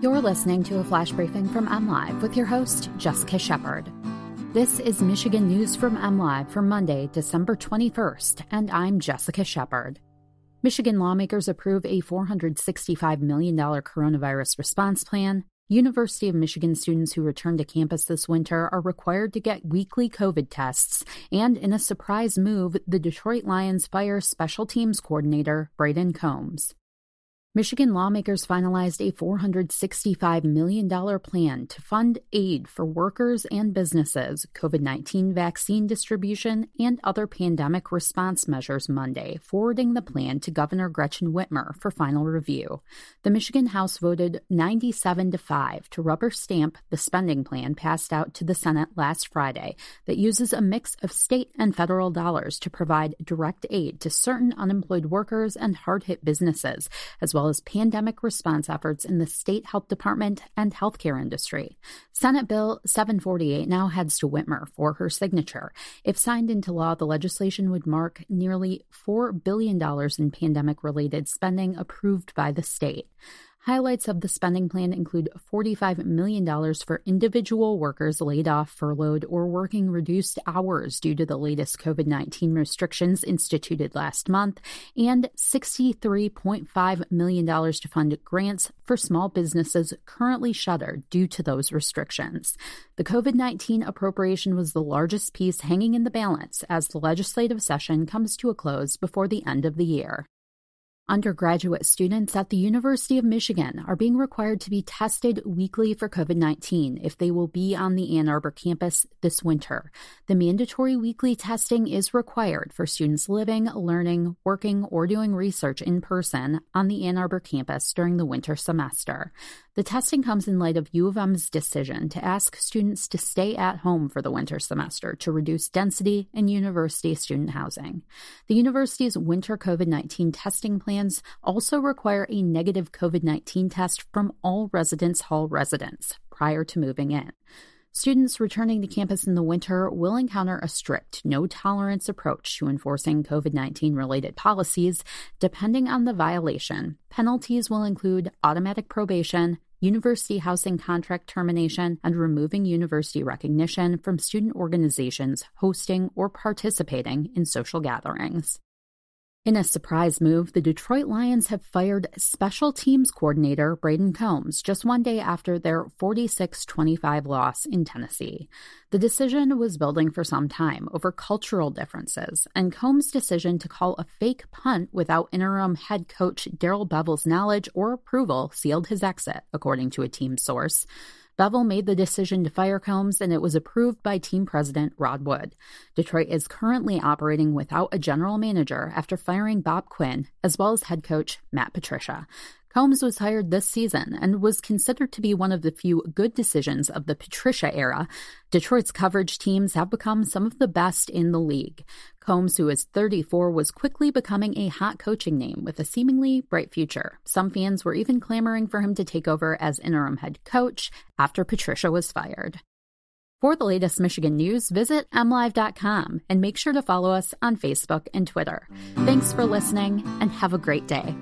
You're listening to a flash briefing from MLive with your host, Jessica Shepard. This is Michigan News from MLive for Monday, December 21st, and I'm Jessica Shepard. Michigan lawmakers approve a $465 million coronavirus response plan. University of Michigan students who return to campus this winter are required to get weekly COVID tests. And in a surprise move, the Detroit Lions fire special teams coordinator Brayden Coombs. Michigan lawmakers finalized a $465 million plan to fund aid for workers and businesses, COVID 19 vaccine distribution, and other pandemic response measures Monday, forwarding the plan to Governor Gretchen Whitmer for final review. The Michigan House voted 97 to 5 to rubber stamp the spending plan passed out to the Senate last Friday that uses a mix of state and federal dollars to provide direct aid to certain unemployed workers and hard hit businesses, as well as pandemic response efforts in the state health department and healthcare industry. Senate Bill 748 now heads to Whitmer for her signature. If signed into law, the legislation would mark nearly $4 billion in pandemic related spending approved by the state. Highlights of the spending plan include $45 million for individual workers laid off, furloughed, or working reduced hours due to the latest COVID 19 restrictions instituted last month, and $63.5 million to fund grants for small businesses currently shuttered due to those restrictions. The COVID 19 appropriation was the largest piece hanging in the balance as the legislative session comes to a close before the end of the year. Undergraduate students at the University of Michigan are being required to be tested weekly for COVID 19 if they will be on the Ann Arbor campus this winter. The mandatory weekly testing is required for students living, learning, working, or doing research in person on the Ann Arbor campus during the winter semester. The testing comes in light of U of M's decision to ask students to stay at home for the winter semester to reduce density in university student housing. The university's winter COVID 19 testing plans also require a negative COVID 19 test from all residence hall residents prior to moving in. Students returning to campus in the winter will encounter a strict, no tolerance approach to enforcing COVID 19 related policies. Depending on the violation, penalties will include automatic probation, university housing contract termination, and removing university recognition from student organizations hosting or participating in social gatherings. In a surprise move, the Detroit Lions have fired special teams coordinator Brayden Coombs just one day after their 46 25 loss in Tennessee. The decision was building for some time over cultural differences, and Coombs' decision to call a fake punt without interim head coach Darrell Bevell's knowledge or approval sealed his exit, according to a team source. Bevell made the decision to fire Coombs and it was approved by team president Rod Wood. Detroit is currently operating without a general manager after firing Bob Quinn, as well as head coach Matt Patricia. Coombs was hired this season and was considered to be one of the few good decisions of the Patricia era. Detroit's coverage teams have become some of the best in the league. Coombs, who is 34, was quickly becoming a hot coaching name with a seemingly bright future. Some fans were even clamoring for him to take over as interim head coach after Patricia was fired. For the latest Michigan news, visit mlive.com and make sure to follow us on Facebook and Twitter. Thanks for listening and have a great day.